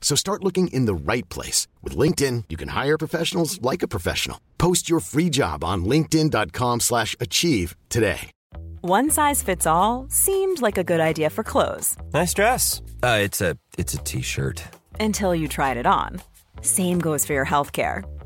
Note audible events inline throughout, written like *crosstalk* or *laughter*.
So start looking in the right place. With LinkedIn, you can hire professionals like a professional. Post your free job on linkedin.com slash achieve today. One size fits all seemed like a good idea for clothes. Nice dress. Uh, it's a it's a t-shirt. Until you tried it on. Same goes for your health care.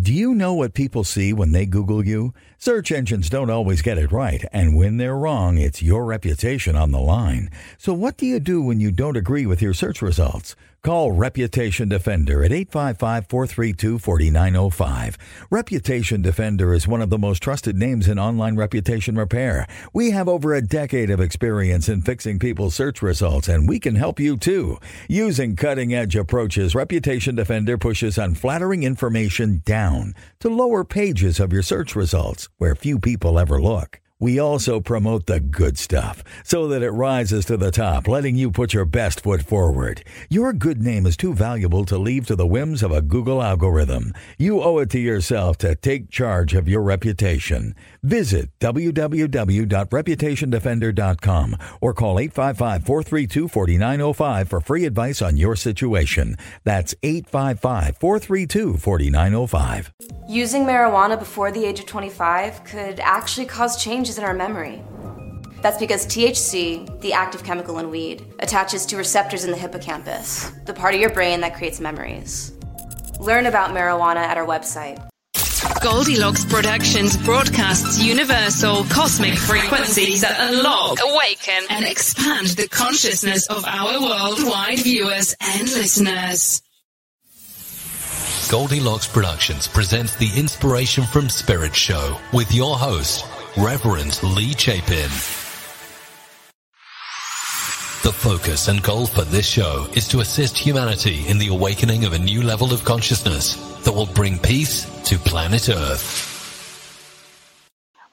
Do you know what people see when they Google you? Search engines don't always get it right, and when they're wrong, it's your reputation on the line. So, what do you do when you don't agree with your search results? Call Reputation Defender at 855 432 4905. Reputation Defender is one of the most trusted names in online reputation repair. We have over a decade of experience in fixing people's search results, and we can help you too. Using cutting edge approaches, Reputation Defender pushes unflattering information down to lower pages of your search results where few people ever look. We also promote the good stuff so that it rises to the top, letting you put your best foot forward. Your good name is too valuable to leave to the whims of a Google algorithm. You owe it to yourself to take charge of your reputation. Visit www.reputationdefender.com or call 855 432 4905 for free advice on your situation. That's 855 432 4905. Using marijuana before the age of 25 could actually cause changes in our memory. That's because THC, the active chemical in weed, attaches to receptors in the hippocampus, the part of your brain that creates memories. Learn about marijuana at our website. Goldilocks Productions broadcasts universal cosmic frequencies that unlock, awaken, and expand the consciousness of our worldwide viewers and listeners. Goldilocks Productions presents the Inspiration from Spirit show with your host, Reverend Lea Chapin. The focus and goal for this show is to assist humanity in the awakening of a new level of consciousness that will bring peace to planet Earth.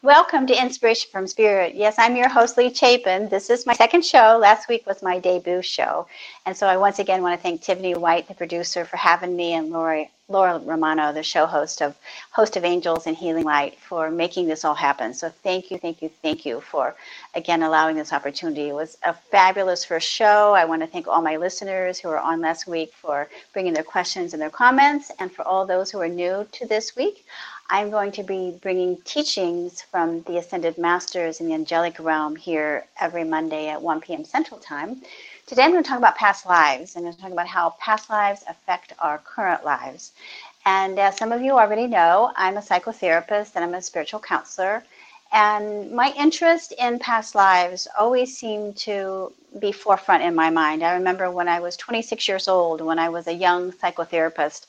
Welcome to Inspiration from Spirit. Yes, I'm your host, Lea Chapin. This is my second show. Last week was my debut show. And so I once again want to thank Tiffany White, the producer, for having me, and Laura, Laura Romano, the show host of Host of Angels and Healing Light, for making this all happen. So thank you, thank you, thank you for, again, allowing this opportunity. It was a fabulous first show. I want to thank all my listeners who were on last week for bringing their questions and their comments, and for all those who are new to this week. I'm going to be bringing teachings from the Ascended Masters in the angelic realm here every Monday at 1 p.m. Central Time. Today I'm going to talk about past lives, and I'm going to talk about how past lives affect our current lives. And as some of you already know, I'm a psychotherapist and I'm a spiritual counselor. And my interest in past lives always seemed to be forefront in my mind. I remember when I was 26 years old, when I was a young psychotherapist,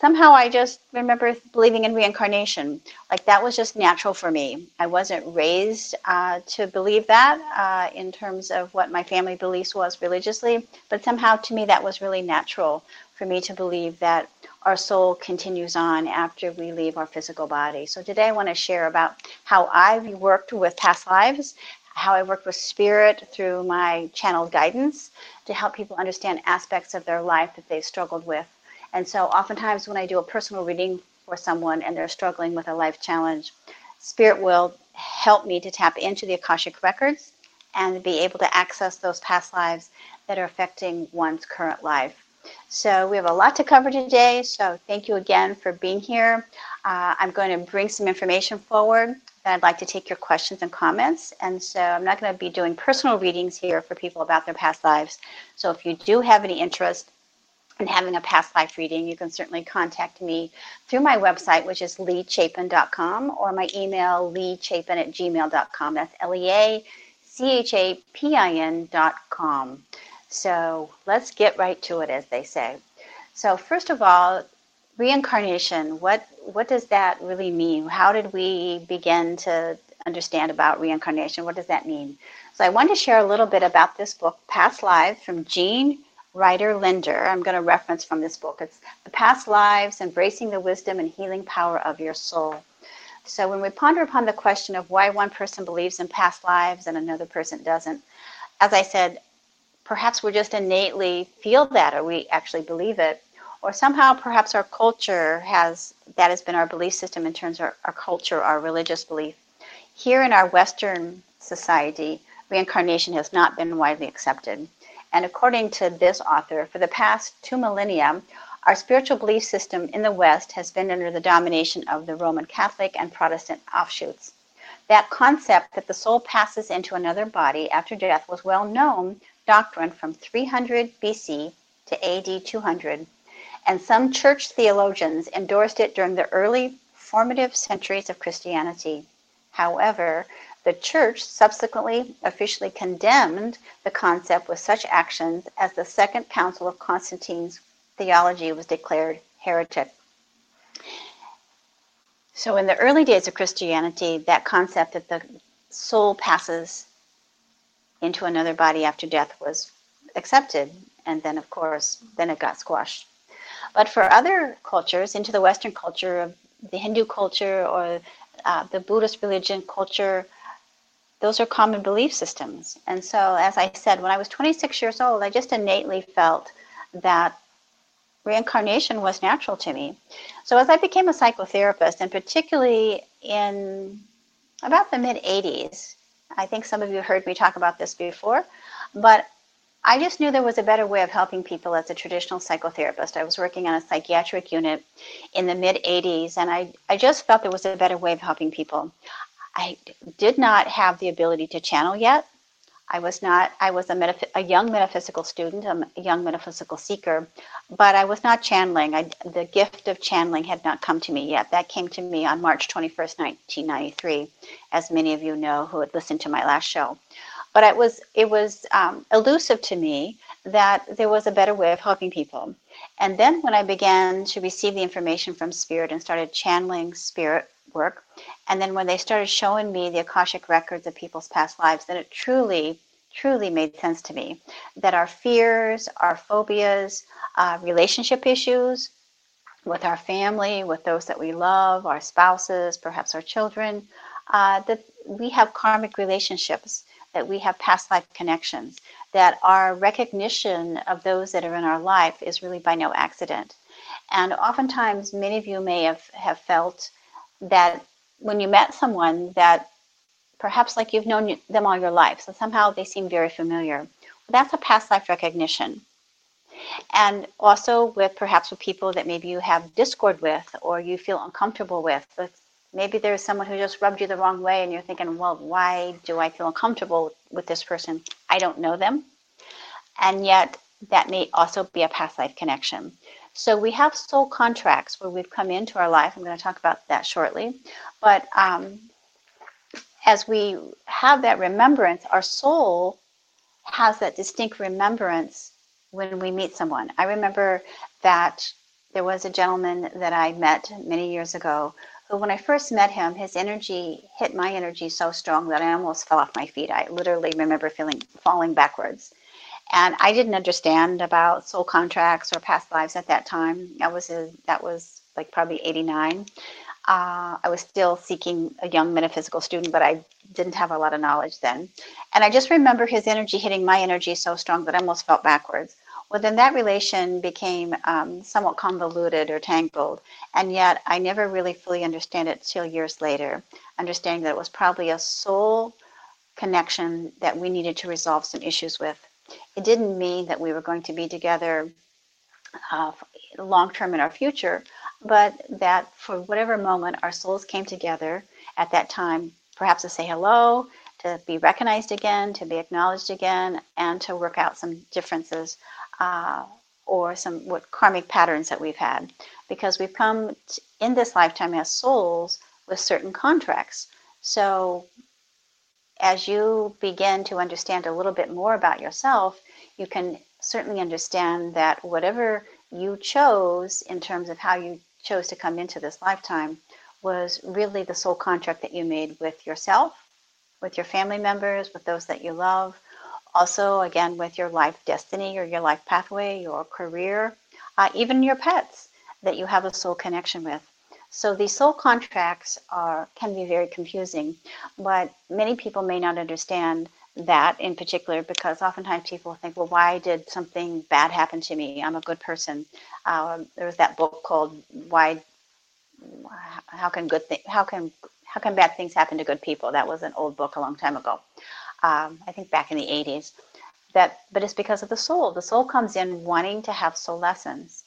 somehow I just remember believing in reincarnation. Like that was just natural for me. I wasn't raised uh, to believe that uh, in terms of what my family beliefs was religiously, but somehow to me that was really natural for me to believe that our soul continues on after we leave our physical body. So today I want to share about how I've worked with past lives, how I worked with spirit through my channeled guidance to help people understand aspects of their life that they've struggled with and so, oftentimes, when I do a personal reading for someone and they're struggling with a life challenge, Spirit will help me to tap into the Akashic records and be able to access those past lives that are affecting one's current life. So we have a lot to cover today. So thank you again for being here. Uh, I'm going to bring some information forward that I'd like to take your questions and comments. And so I'm not going to be doing personal readings here for people about their past lives. So if you do have any interest in having a past life reading, you can certainly contact me through my website, which is leachapin.com, or my email, leachapin at gmail.com. That's L E A C H A P I N.com. So let's get right to it, as they say. So, first of all, reincarnation what what does that really mean? How did we begin to understand about reincarnation? What does that mean? So i want to share a little bit about this book past lives from jean ryder linder i'm going to reference from this book. It's the past lives embracing the wisdom and healing power of your soul. So when we ponder upon the question of why one person believes in past lives and another person doesn't as i said perhaps we just innately feel that or we actually believe it or somehow perhaps our culture has that has been our belief system in terms of our, our culture, our religious belief. Here in our Western society, reincarnation has not been widely accepted. And according to this author, for the past two millennia, our spiritual belief system in the West has been under the domination of the Roman Catholic and Protestant offshoots. That concept that the soul passes into another body after death was well known doctrine from 300 BC to AD 200 and some church theologians endorsed it during the early formative centuries of Christianity. However, the church subsequently officially condemned the concept with such actions as the Second Council of Constantine's theology was declared heretic. So, in the early days of Christianity, that concept that the soul passes into another body after death was accepted. And then, of course, then it got squashed. But for other cultures, into the Western culture, of the Hindu culture or uh, the Buddhist religion culture, those are common belief systems. And so, as I said, when I was 26 years old, I just innately felt that reincarnation was natural to me. So, as I became a psychotherapist, and particularly in about the mid 80s, I think some of you heard me talk about this before, but I just knew there was a better way of helping people as a traditional psychotherapist. I was working on a psychiatric unit in the mid 80s, and I, I just felt there was a better way of helping people. I did not have the ability to channel yet. I was not, I was a, metaph- a young metaphysical student, a young metaphysical seeker, but I was not channeling. I, the gift of channeling had not come to me yet. That came to me on March 21st, 1993, as many of you know who had listened to my last show but it was it was um, elusive to me that there was a better way of helping people. And then when I began to receive the information from spirit and started channeling spirit work, and then when they started showing me the akashic records of people's past lives, then it truly truly made sense to me that our fears, our phobias, uh, relationship issues with our family, with those that we love, our spouses, perhaps our children, uh, that we have karmic relationships that we have past life connections, that our recognition of those that are in our life is really by no accident. And oftentimes, many of you may have, have felt that when you met someone that perhaps like you've known them all your life, so somehow they seem very familiar. That's a past life recognition. And also with perhaps with people that maybe you have discord with or you feel uncomfortable with. Maybe there's someone who just rubbed you the wrong way and you're thinking, well, why do I feel uncomfortable with this person? I don't know them. And yet, that may also be a past life connection. So we have soul contracts where we've come into our life. I'm going to talk about that shortly. But um, as we have that remembrance, our soul has that distinct remembrance when we meet someone. I remember that there was a gentleman that I met many years ago who, when I first met him, his energy hit my energy so strong that I almost fell off my feet. I literally remember feeling falling backwards. And I didn't understand about soul contracts or past lives at that time. I was a, that was like probably 89. Uh, I was still seeking a young metaphysical student, but I didn't have a lot of knowledge then. And I just remember his energy hitting my energy so strong that I almost felt backwards. Well, then that relation became um, somewhat convoluted or tangled, and yet I never really fully understand it till years later, understanding that it was probably a soul connection that we needed to resolve some issues with. It didn't mean that we were going to be together uh, long term in our future, but that for whatever moment our souls came together at that time, perhaps to say hello, to be recognized again, to be acknowledged again, and to work out some differences uh, or some what karmic patterns that we've had, because we've come in this lifetime as souls with certain contracts. So as you begin to understand a little bit more about yourself, you can certainly understand that whatever you chose in terms of how you chose to come into this lifetime was really the soul contract that you made with yourself, with your family members, with those that you love, also, again, with your life destiny or your life pathway, your career, uh, even your pets that you have a soul connection with. So these soul contracts are can be very confusing, but many people may not understand that in particular because oftentimes people think, well, why did something bad happen to me? I'm a good person. Uh, there was that book called Why. How can good? How can how can bad things happen to good people? That was an old book a long time ago. Um, I think back in the 80s. That, but it's because of the soul. The soul comes in wanting to have soul lessons.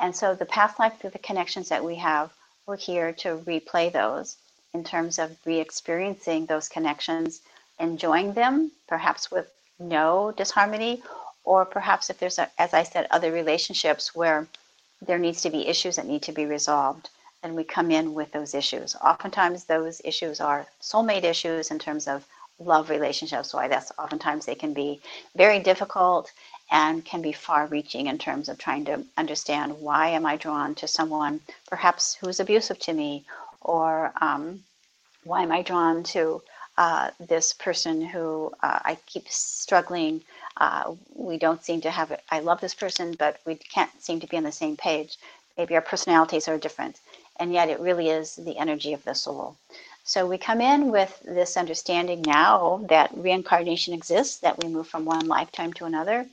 And so the past life through the connections that we have, we're here to replay those in terms of re experiencing those connections enjoying them, perhaps with no disharmony, or perhaps if there's, a, as I said, other relationships where there needs to be issues that need to be resolved, And we come in with those issues. Oftentimes, those issues are soulmate issues in terms of love relationships. Why that's oftentimes they can be very difficult and can be far reaching in terms of trying to understand why am I drawn to someone perhaps who's abusive to me, or um, why am I drawn to uh, this person who uh, I keep struggling. Uh, we don't seem to have it. I love this person, but we can't seem to be on the same page. Maybe our personalities are different, and yet it really is the energy of the soul. So we come in with this understanding now that reincarnation exists, that we move from one lifetime to another,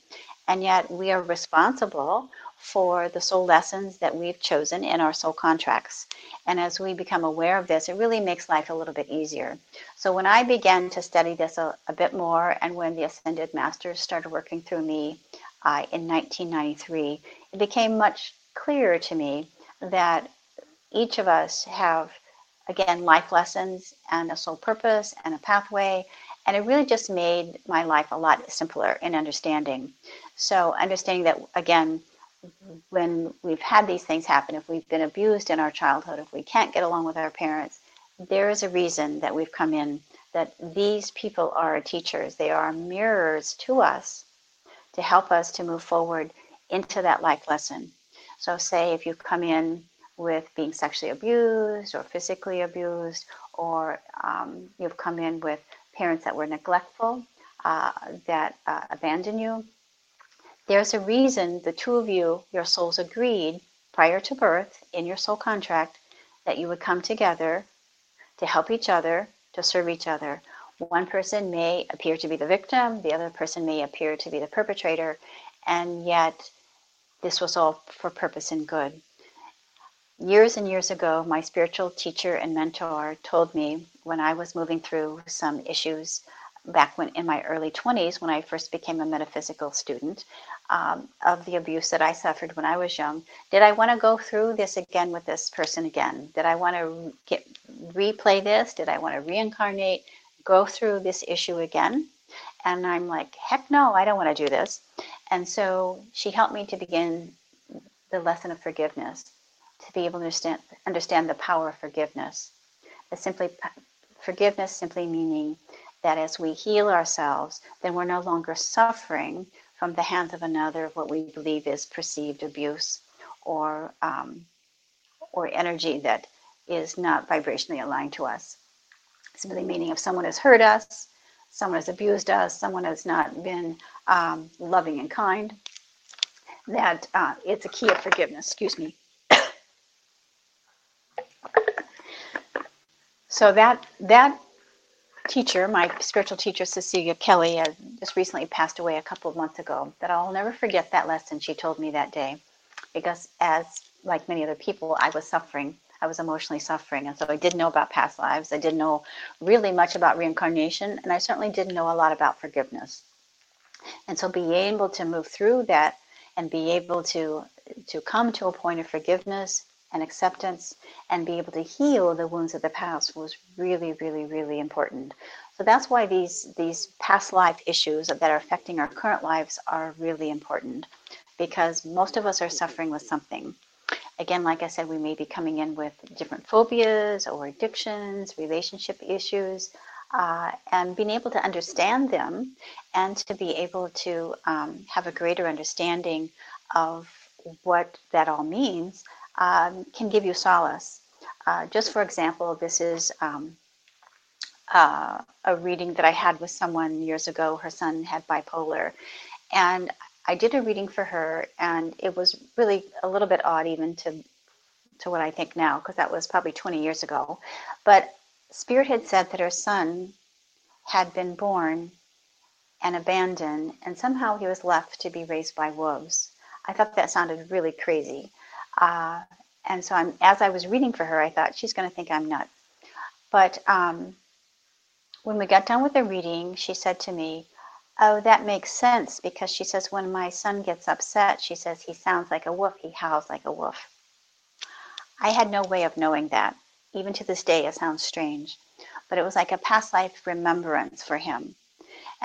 and yet we are responsible for the soul lessons that we've chosen in our soul contracts. And as we become aware of this, it really makes life a little bit easier. So when I began to study this a, a bit more, and when the Ascended Masters started working through me uh, in 1993, it became much clearer to me that each of us have, again, life lessons and a soul purpose and a pathway. And it really just made my life a lot simpler in understanding. So, understanding that, again, when we've had these things happen, if we've been abused in our childhood, if we can't get along with our parents, there is a reason that we've come in, that these people are teachers. They are mirrors to us to help us to move forward into that life lesson. So, say if you come in with being sexually abused or physically abused, or um, you've come in with parents that were neglectful, uh, that uh, abandon you, there's a reason the two of you, your souls agreed prior to birth in your soul contract that you would come together to help each other, to serve each other. One person may appear to be the victim, the other person may appear to be the perpetrator, and yet this was all for purpose and good. Years and years ago, my spiritual teacher and mentor told me when I was moving through some issues back when in my early 20s when I first became a metaphysical student um, of the abuse that I suffered when I was young. Did I want to go through this again with this person again? Did I want to get replay this? Did I want to reincarnate, go through this issue again? And I'm like, heck no, I don't want to do this. And so she helped me to begin the lesson of forgiveness, to be able to understand, understand the power of forgiveness. The simply forgiveness simply meaning that as we heal ourselves, then we're no longer suffering from the hands of another of what we believe is perceived abuse or um, or energy that is not vibrationally aligned to us. Simply meaning if someone has hurt us, someone has abused us, someone has not been um, loving and kind, that uh, it's a key of forgiveness. Excuse me. So that that teacher, my spiritual teacher, Cecilia Kelly, uh, just recently passed away a couple of months ago, that I'll never forget that lesson she told me that day. Because, as like many other people, I was suffering. I was emotionally suffering. And so I didn't know about past lives. I didn't know really much about reincarnation. And I certainly didn't know a lot about forgiveness. And so being able to move through that and be able to to come to a point of forgiveness and acceptance and be able to heal the wounds of the past was really, really, really important. So that's why these these past life issues that are affecting our current lives are really important because most of us are suffering with something. Again, like I said, we may be coming in with different phobias or addictions, relationship issues, uh, and being able to understand them and to be able to um, have a greater understanding of what that all means um, can give you solace. Uh, just for example, this is um, uh, a reading that I had with someone years ago. Her son had bipolar, and I did a reading for her, and it was really a little bit odd, even to to what I think now, because that was probably 20 years ago. But Spirit had said that her son had been born and abandoned, and somehow he was left to be raised by wolves. I thought that sounded really crazy. Uh, and so I'm, as I was reading for her, I thought she's going to think I'm nuts. But um, when we got done with the reading, she said to me, Oh, that makes sense because she says, when my son gets upset, she says, he sounds like a wolf, he howls like a wolf. I had no way of knowing that. Even to this day, it sounds strange. But it was like a past life remembrance for him.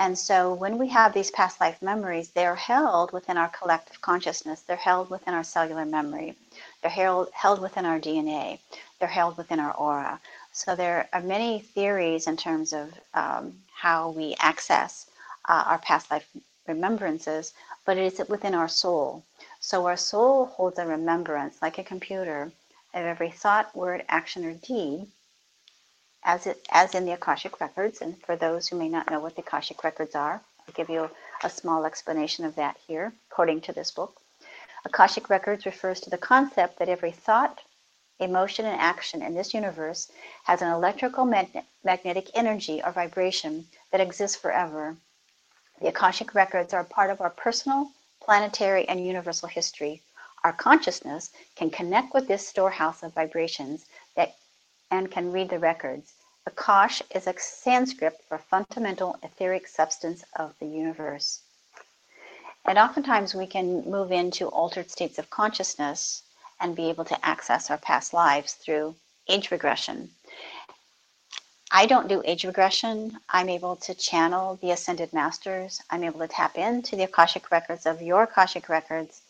And so when we have these past life memories, they're held within our collective consciousness, they're held within our cellular memory, they're held, held within our DNA, they're held within our aura. So there are many theories in terms of um, how we access uh, our past life remembrances, but it is within our soul. So our soul holds a remembrance, like a computer, of every thought, word, action, or deed, as, it, as in the Akashic Records. And for those who may not know what the Akashic Records are, I'll give you a small explanation of that here, according to this book. Akashic Records refers to the concept that every thought, emotion, and action in this universe has an electrical mag- magnetic energy or vibration that exists forever. The Akashic Records are part of our personal, planetary, and universal history, our consciousness can connect with this storehouse of vibrations that and can read the records. Akash is a Sanskrit for fundamental etheric substance of the universe. And oftentimes we can move into altered states of consciousness and be able to access our past lives through age regression. I don't do age regression. I'm able to channel the ascended masters. I'm able to tap into the Akashic records of your Akashic records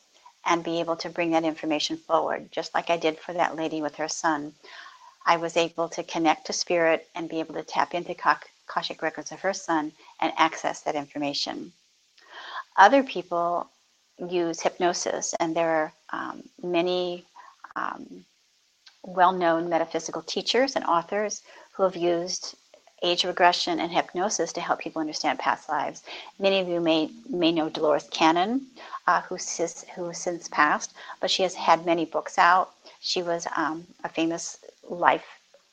and be able to bring that information forward, just like I did for that lady with her son. I was able to connect to spirit and be able to tap into Akashic records of her son and access that information. Other people use hypnosis, and there are um, many um, well known metaphysical teachers and authors who have used age regression and hypnosis to help people understand past lives. Many of you may may know Dolores Cannon, uh, who who since passed, but she has had many books out. She was um, a famous life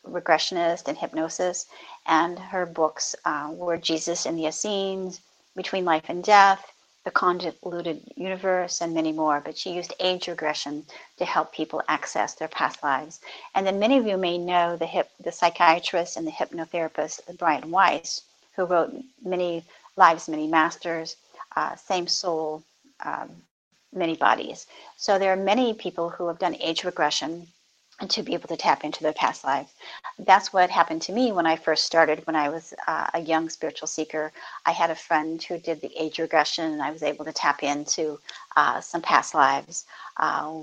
regressionist and hypnosis, and her books uh, were Jesus and the Essenes, Between Life and Death, The Convoluted Universe, and many more. But she used age regression to help people access their past lives. And then many of you may know the hip, the psychiatrist and the hypnotherapist Brian Weiss, who wrote many lives, many masters, uh, same soul, um, many bodies. So there are many people who have done age regression to be able to tap into their past lives. That's what happened to me when I first started, when I was uh, a young spiritual seeker. I had a friend who did the age regression, and I was able to tap into uh, some past lives uh,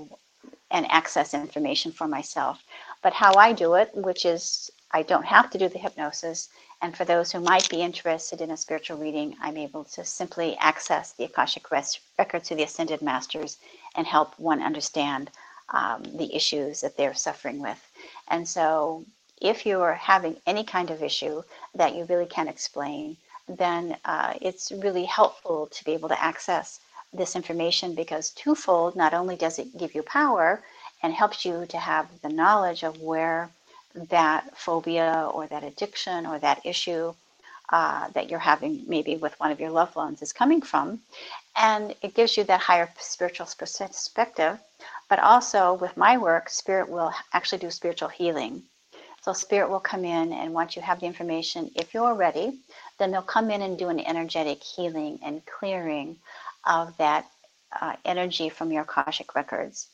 and access information for myself. But how I do it, which is I don't have to do the hypnosis, and for those who might be interested in a spiritual reading, I'm able to simply access the Akashic records of the Ascended Masters and help one understand um, the issues that they're suffering with. And so, if you're having any kind of issue that you really can't explain, then uh, it's really helpful to be able to access this information because twofold not only does it give you power and helps you to have the knowledge of where that phobia or that addiction or that issue uh, that you're having maybe with one of your loved ones is coming from. And it gives you that higher spiritual perspective. But also with my work, Spirit will actually do spiritual healing. So Spirit will come in and once you have the information, if you're ready, then they'll come in and do an energetic healing and clearing of that uh, energy from your Akashic records.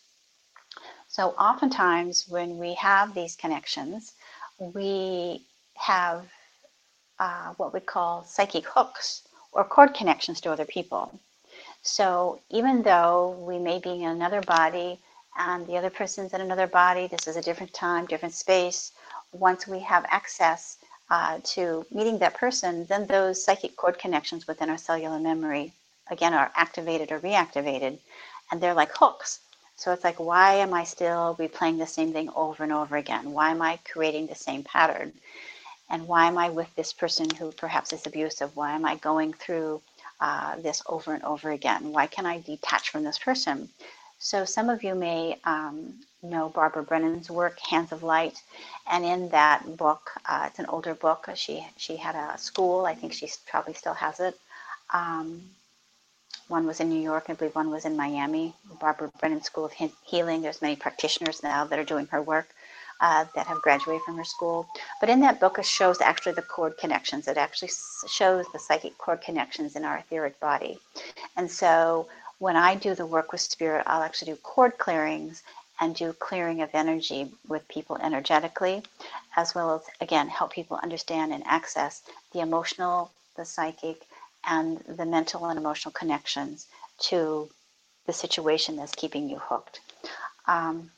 So, oftentimes, when we have these connections, we have uh, what we call psychic hooks or cord connections to other people. So, even though we may be in another body and the other person's in another body, this is a different time, different space. Once we have access uh, to meeting that person, then those psychic cord connections within our cellular memory again are activated or reactivated, and they're like hooks. So it's like, why am I still replaying the same thing over and over again? Why am I creating the same pattern? And why am I with this person who perhaps is abusive? Why am I going through uh, this over and over again? Why can I detach from this person? So some of you may um, know Barbara Brennan's work, Hands of Light, and in that book, uh, it's an older book. She she had a school. I think she probably still has it. Um, one was in New York, I believe one was in Miami. Barbara Brennan School of Healing. There's many practitioners now that are doing her work. Uh, that have graduated from her school. But in that book, it shows actually the cord connections. It actually shows the psychic cord connections in our etheric body. And so when I do the work with spirit, I'll actually do cord clearings and do clearing of energy with people energetically, as well as, again, help people understand and access the emotional, the psychic, and the mental and emotional connections to the situation that's keeping you hooked. Um,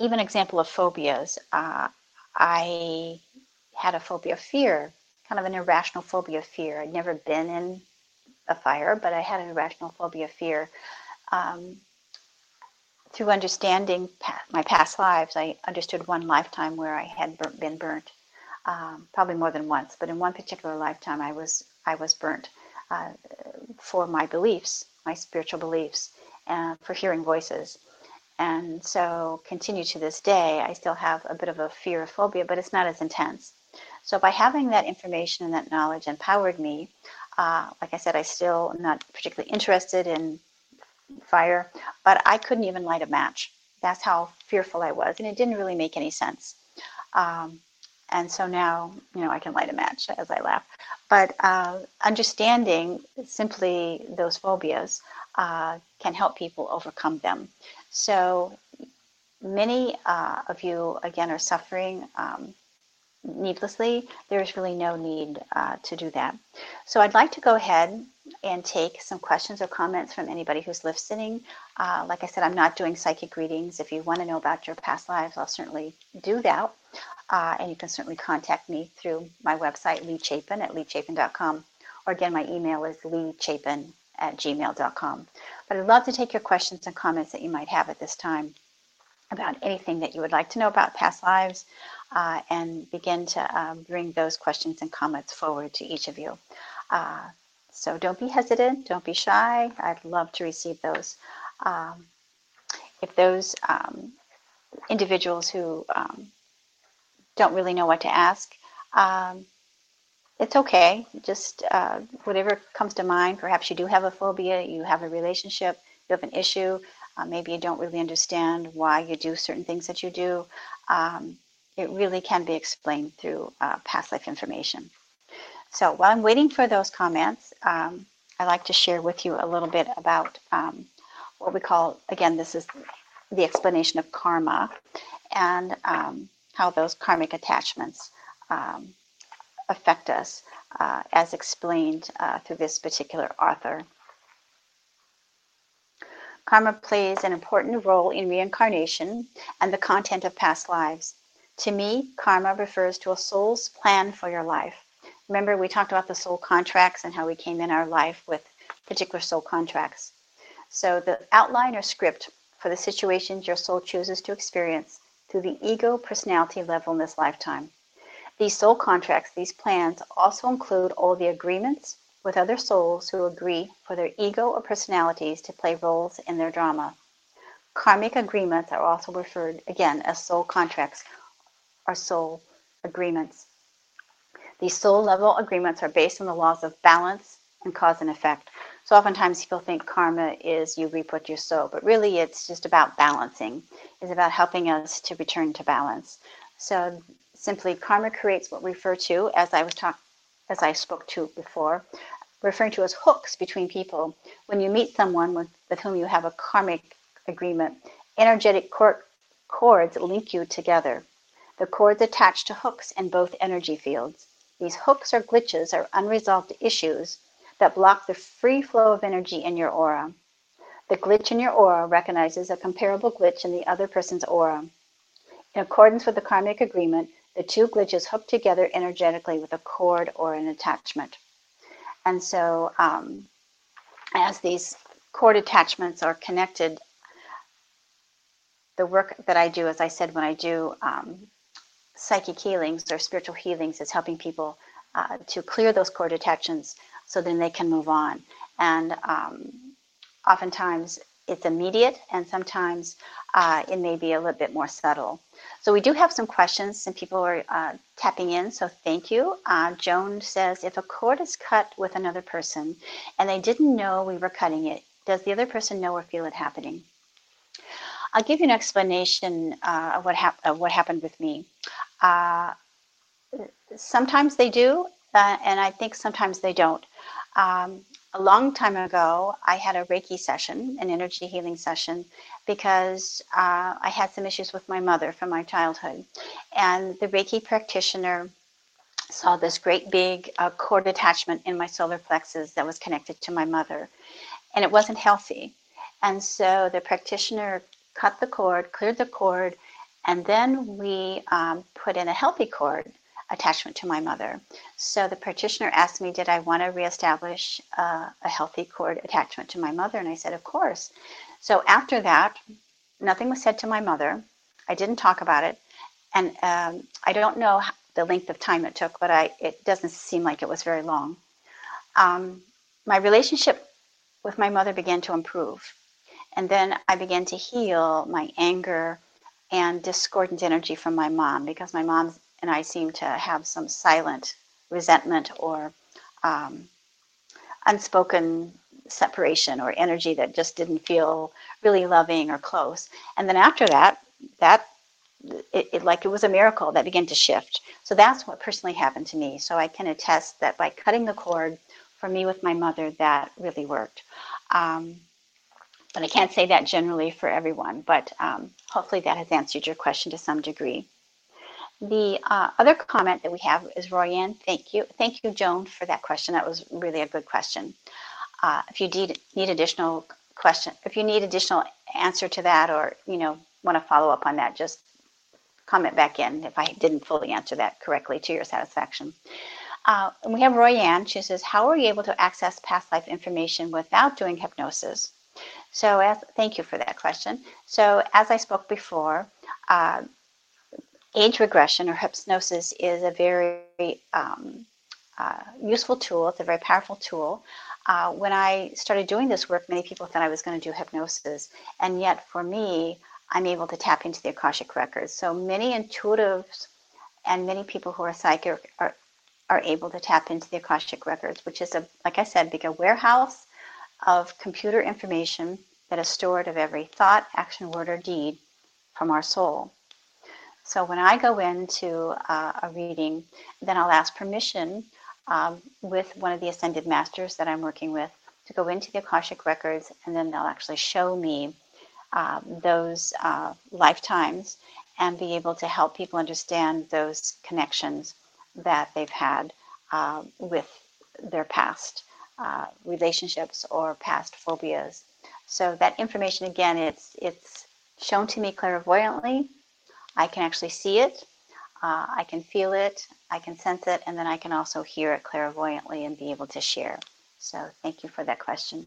even example of phobias. Uh, I had a phobia of fear, kind of an irrational phobia of fear. I'd never been in a fire, but I had an irrational phobia of fear. Um, through understanding my past lives, I understood one lifetime where I had bur- been burnt, um, probably more than once, but in one particular lifetime, I was I was burnt uh, for my beliefs, my spiritual beliefs, and for hearing voices. And so, continue to this day, I still have a bit of a fear of phobia, but it's not as intense. So, by having that information and that knowledge empowered me, uh, like I said, I still am not particularly interested in fire, but I couldn't even light a match. That's how fearful I was, and it didn't really make any sense. Um, and so now, you know, I can light a match as I laugh. But uh, understanding simply those phobias uh, can help people overcome them. So many uh, of you, again, are suffering um, needlessly. There's really no need uh, to do that. So I'd like to go ahead and take some questions or comments from anybody who's listening. Uh, like I said, I'm not doing psychic readings. If you want to know about your past lives, I'll certainly do that. Uh, and you can certainly contact me through my website, Lea Chapin at leachapin.com. Or again, my email is leachapin at gmail.com. But I'd love to take your questions and comments that you might have at this time about anything that you would like to know about past lives uh, and begin to um, bring those questions and comments forward to each of you. Uh, so don't be hesitant, don't be shy. I'd love to receive those. Um, if those um, individuals who um, don't really know what to ask, um, it's okay. Just uh, whatever comes to mind. Perhaps you do have a phobia, you have a relationship, you have an issue. Uh, maybe you don't really understand why you do certain things that you do. Um, it really can be explained through uh, past life information. So while I'm waiting for those comments, um, I'd like to share with you a little bit about um, what we call, again, this is the explanation of karma and um, how those karmic attachments um, affect us, uh, as explained uh, through this particular author. Karma plays an important role in reincarnation and the content of past lives. To me, karma refers to a soul's plan for your life. Remember, we talked about the soul contracts and how we came in our life with particular soul contracts. So, the outline or script for the situations your soul chooses to experience through the ego personality level in this lifetime. These soul contracts, these plans, also include all the agreements with other souls who agree for their ego or personalities to play roles in their drama. Karmic agreements are also referred, again, as soul contracts or soul agreements. These soul level agreements are based on the laws of balance and cause and effect. So oftentimes people think karma is you reap what you sow, but really it's just about balancing. It's about helping us to return to balance. So simply karma creates what we refer to as I was talk as I spoke to before, referring to as hooks between people. When you meet someone with, with whom you have a karmic agreement, energetic cor- cords link you together. The cords attach to hooks in both energy fields. These hooks or glitches are unresolved issues that block the free flow of energy in your aura. The glitch in your aura recognizes a comparable glitch in the other person's aura. In accordance with the karmic agreement, the two glitches hook together energetically with a cord or an attachment. And so, um, as these cord attachments are connected, the work that I do, as I said, when I do um, psychic healings or spiritual healings, is helping people uh, to clear those cord attachments so then they can move on. And um, oftentimes it's immediate, and sometimes uh, it may be a little bit more subtle. So we do have some questions. Some people are uh, tapping in, so thank you. Uh, Joan says, if a cord is cut with another person and they didn't know we were cutting it, does the other person know or feel it happening? I'll give you an explanation uh, of what, hap- of what happened with me. Uh, sometimes they do, uh, and I think sometimes they don't. Um, a long time ago, I had a Reiki session, an energy healing session, because uh, I had some issues with my mother from my childhood. And the Reiki practitioner saw this great big uh, cord attachment in my solar plexus that was connected to my mother. And it wasn't healthy. And so the practitioner cut the cord, cleared the cord, and then we um, put in a healthy cord attachment to my mother. So the practitioner asked me, did I want to reestablish uh, a healthy cord attachment to my mother? And I said, of course. So after that, nothing was said to my mother. I didn't talk about it. And um, I don't know the length of time it took, but I, it doesn't seem like it was very long. Um, my relationship with my mother began to improve. And then I began to heal my anger and discordant energy from my mom because my mom's and I seem to have some silent resentment or um, unspoken separation or energy that just didn't feel really loving or close. And then after that, that it, it, like it was a miracle that began to shift. So that's what personally happened to me. So I can attest that by cutting the cord for me with my mother, that really worked. Um, but I can't say that generally for everyone. But um, hopefully that has answered your question to some degree. The uh, other comment that we have is Royanne. Thank you. Thank you, Joan, for that question. That was really a good question. Uh, if you need, need additional question, if you need additional answer to that or, you know, want to follow up on that, just comment back in if I didn't fully answer that correctly to your satisfaction. Uh, and we have Royanne. She says, how are you able to access past life information without doing hypnosis? So as, thank you for that question. So as I spoke before, uh, age regression or hypnosis is a very um, uh, useful tool. It's a very powerful tool. Uh, when I started doing this work, many people thought I was going to do hypnosis, and yet for me, I'm able to tap into the Akashic records. So many intuitives and many people who are psychic are, are able to tap into the Akashic records, which is a, like I said, big a warehouse of computer information that is stored of every thought, action, word, or deed from our soul. So when I go into uh, a reading, then I'll ask permission um, with one of the ascended masters that I'm working with to go into the Akashic records, and then they'll actually show me um, those uh, lifetimes and be able to help people understand those connections that they've had uh, with their past uh, relationships or past phobias. So that information, again, it's it's shown to me clairvoyantly I can actually see it, uh, I can feel it, I can sense it, and then I can also hear it clairvoyantly and be able to share. So thank you for that question.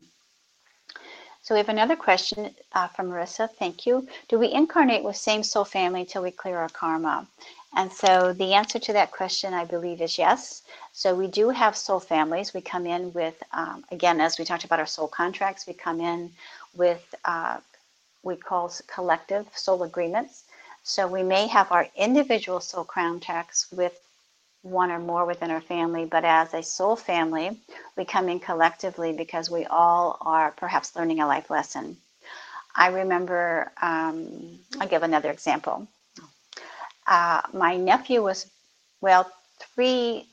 So we have another question uh, from Marissa. Thank you. Do we incarnate with same soul family until we clear our karma? And so the answer to that question, I believe, is yes. So we do have soul families. We come in with, um, again, as we talked about our soul contracts, we come in with uh, we call collective soul agreements. So we may have our individual soul crown contracts with one or more within our family, but as a soul family, we come in collectively because we all are perhaps learning a life lesson. I remember, um, I'll give another example. Uh, my nephew was, well, three,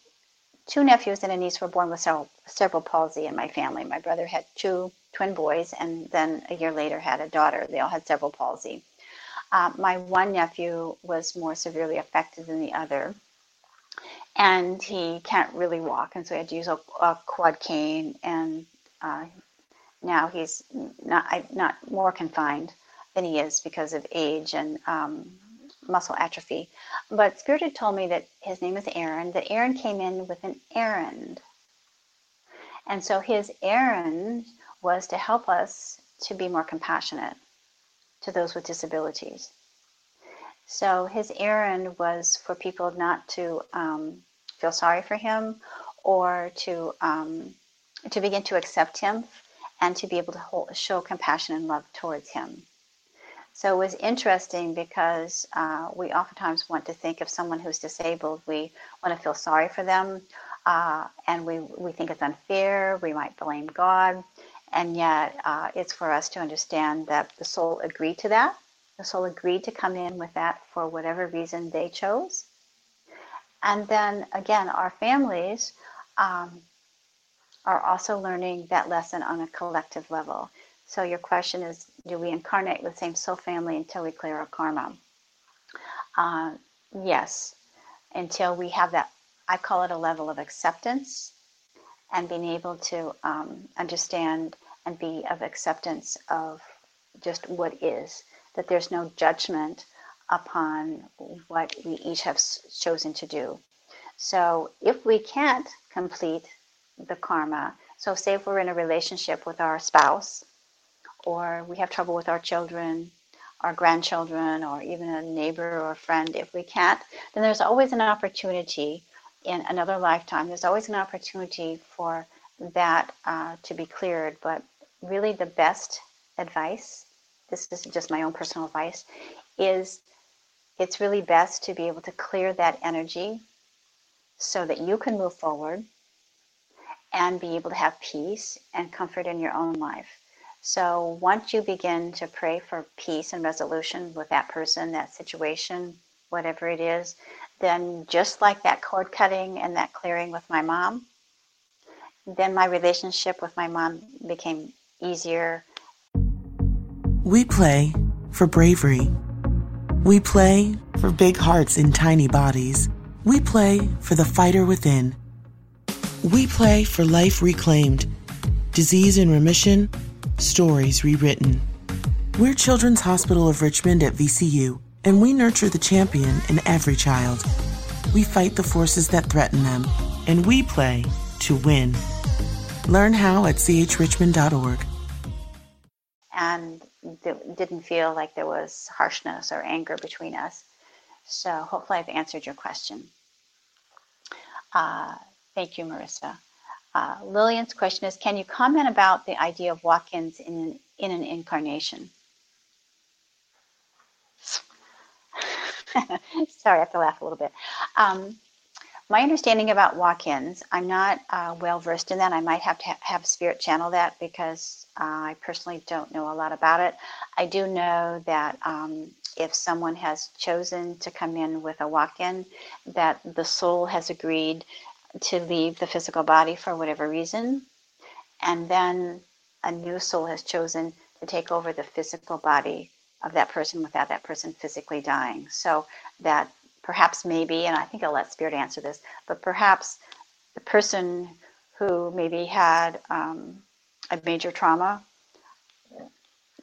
two nephews and a niece were born with cerebral palsy in my family. My brother had two twin boys, and then a year later had a daughter. They all had cerebral palsy. Uh, my one nephew was more severely affected than the other, and he can't really walk, and so he had to use a, a quad cane. And uh, now he's not not more confined than he is because of age and um, muscle atrophy. But Spirit had told me that his name is Aaron. That Aaron came in with an errand, and so his errand was to help us to be more compassionate to those with disabilities. So his errand was for people not to um, feel sorry for him or to um, to begin to accept him and to be able to hold, show compassion and love towards him. So it was interesting because uh, we oftentimes want to think of someone who's disabled, we want to feel sorry for them, uh, and we, we think it's unfair, we might blame God, and yet uh, it's for us to understand that the soul agreed to that. The soul agreed to come in with that for whatever reason they chose. And then again, our families um, are also learning that lesson on a collective level. So your question is, do we incarnate with the same soul family until we clear our karma? Uh, yes, until we have that, I call it a level of acceptance and being able to um, understand and be of acceptance of just what is, that there's no judgment upon what we each have chosen to do. So if we can't complete the karma, so say if we're in a relationship with our spouse, or we have trouble with our children, our grandchildren, or even a neighbor or a friend, if we can't, then there's always an opportunity in another lifetime. There's always an opportunity for that uh, to be cleared. But really, the best advice this is just my own personal advice is it's really best to be able to clear that energy so that you can move forward and be able to have peace and comfort in your own life. So once you begin to pray for peace and resolution with that person, that situation, whatever it is, then just like that cord cutting and that clearing with my mom, then my relationship with my mom became easier. We play for bravery. We play for big hearts in tiny bodies. We play for the fighter within. We play for life reclaimed, disease in remission, stories rewritten. We're Children's Hospital of Richmond at VCU and we nurture the champion in every child. We fight the forces that threaten them, and we play to win. Learn how at chrichmond.org. And it didn't feel like there was harshness or anger between us. So hopefully I've answered your question. Uh, thank you, Marissa. Uh, Lillian's question is Can you comment about the idea of walk ins in, in an incarnation? *laughs* Sorry, I have to laugh a little bit. Um, my understanding about walk-ins, I'm not uh, well versed in that. I might have to ha- have Spirit channel that because uh, I personally don't know a lot about it. I do know that um, if someone has chosen to come in with a walk-in, that the soul has agreed to leave the physical body for whatever reason, and then a new soul has chosen to take over the physical body of that person without that person physically dying. So that perhaps maybe, and I think I'll let Spirit answer this, but perhaps the person who maybe had um, a major trauma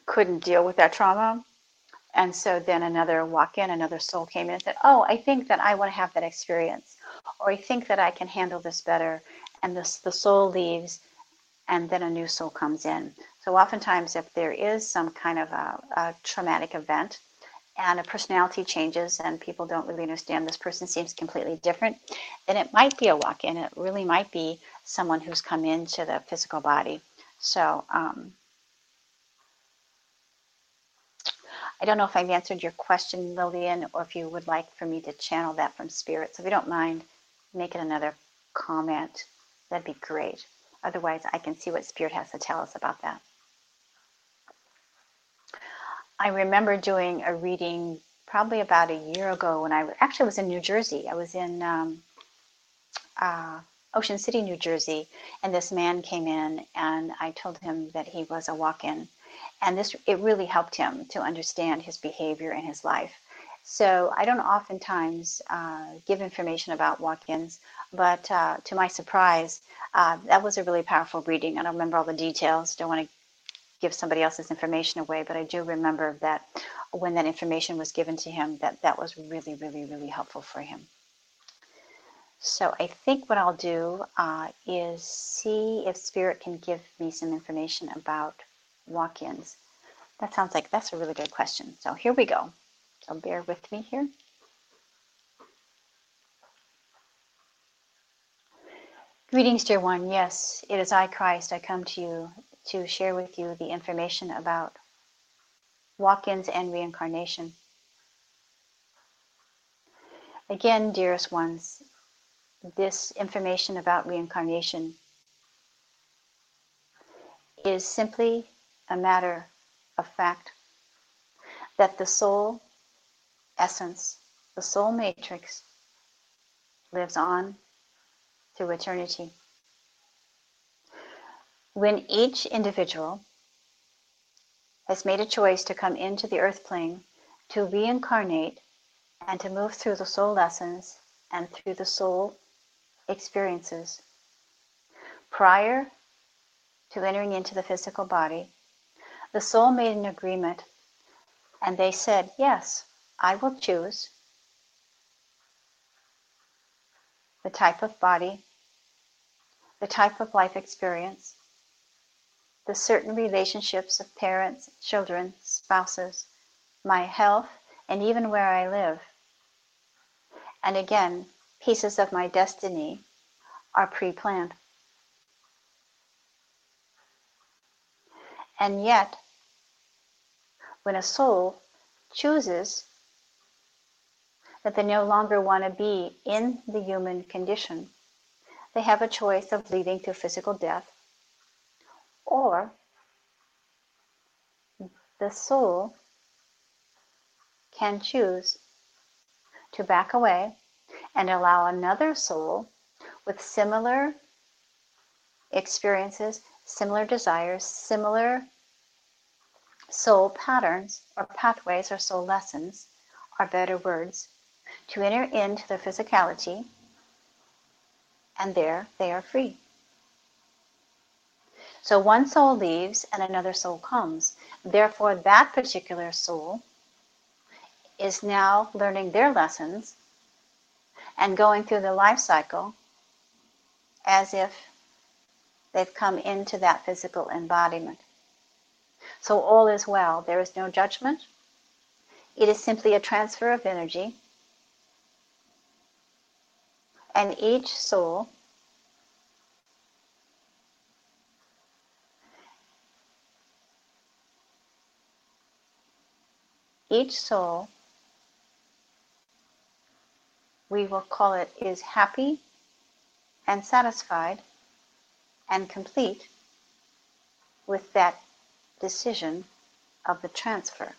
couldn't deal with that trauma. And so then another walk in, another soul came in and said, Oh, I think that I want to have that experience. Or I think that I can handle this better. And this, the soul leaves, and then a new soul comes in. So oftentimes, if there is some kind of a, a traumatic event and a personality changes and people don't really understand this person seems completely different, then it might be a walk-in. It really might be someone who's come into the physical body. So um, I don't know if I've answered your question, Lillian, or if you would like for me to channel that from spirit. So if you don't mind making another comment, that'd be great. Otherwise, I can see what spirit has to tell us about that. I remember doing a reading probably about a year ago when I actually was in New Jersey. I was in um, uh, Ocean City, New Jersey, and this man came in, and I told him that he was a walk-in, and this it really helped him to understand his behavior and his life. So I don't oftentimes uh, give information about walk-ins, but uh, to my surprise, uh, that was a really powerful reading. I don't remember all the details. Don't want to give somebody else's information away, but I do remember that when that information was given to him, that that was really, really, really helpful for him. So I think what I'll do uh, is see if Spirit can give me some information about walk-ins. That sounds like that's a really good question. So here we go. So bear with me here. Greetings, dear one. Yes, it is I, Christ. I come to you to share with you the information about walk ins and reincarnation. Again, dearest ones, this information about reincarnation is simply a matter of fact that the soul essence, the soul matrix, lives on through eternity. When each individual has made a choice to come into the earth plane to reincarnate and to move through the soul lessons and through the soul experiences. Prior to entering into the physical body, the soul made an agreement and they said, Yes, I will choose the type of body, the type of life experience, the certain relationships of parents, children, spouses, my health, and even where I live. And again, pieces of my destiny are pre planned. And yet, when a soul chooses that they no longer want to be in the human condition, they have a choice of leading to physical death or the soul can choose to back away and allow another soul with similar experiences, similar desires, similar soul patterns or pathways or soul lessons are better words to enter into the physicality and there they are free. So one soul leaves and another soul comes. Therefore, that particular soul is now learning their lessons and going through the life cycle as if they've come into that physical embodiment. So all is well. There is no judgment. It is simply a transfer of energy. And each soul each soul, we will call it, is happy and satisfied and complete with that decision of the transfer.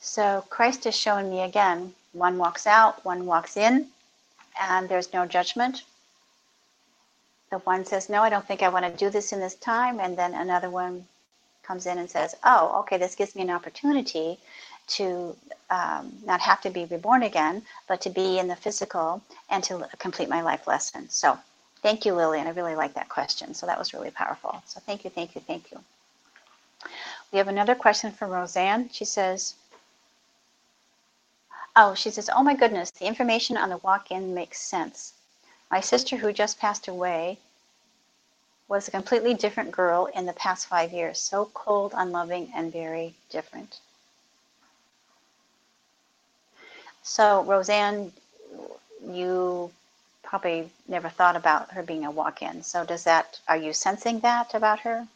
So Christ is showing me again one walks out, one walks in, and there's no judgment. The one says, No, I don't think I want to do this in this time. And then another one comes in and says, oh, okay, this gives me an opportunity to um, not have to be reborn again, but to be in the physical and to complete my life lesson. So thank you, Lillian. I really like that question. So that was really powerful. So thank you, thank you, thank you. We have another question from Roseanne. She says, Oh, she says, Oh my goodness, the information on the walk in makes sense. My sister, who just passed away, was a completely different girl in the past five years. So cold, unloving, and very different. So, Roseanne, you probably never thought about her being a walk in. So, does that, are you sensing that about her?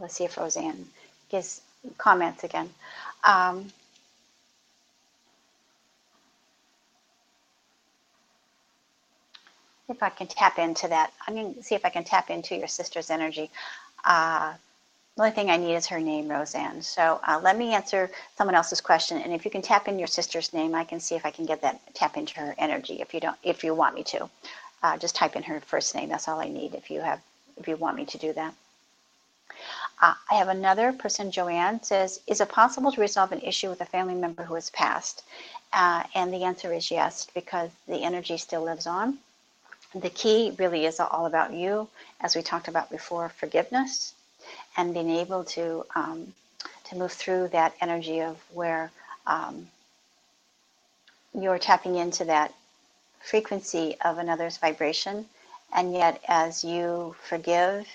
Let's see if Roseanne gives comments again. Um, if I can tap into that. I'm going to see if I can tap into your sister's energy. Uh, The only thing I need is her name, Roseanne. So uh, let me answer someone else's question, and if you can tap in your sister's name, I can see if I can get that tap into her energy. If you don't, if you want me to, uh, just type in her first name. That's all I need. If you have, if you want me to do that. Uh, I have another person, Joanne, says, Is it possible to resolve an issue with a family member who has passed? Uh, and the answer is yes, because the energy still lives on. The key really is all about you, as we talked about before forgiveness and being able to, um, to move through that energy of where um, you're tapping into that frequency of another's vibration. And yet, as you forgive,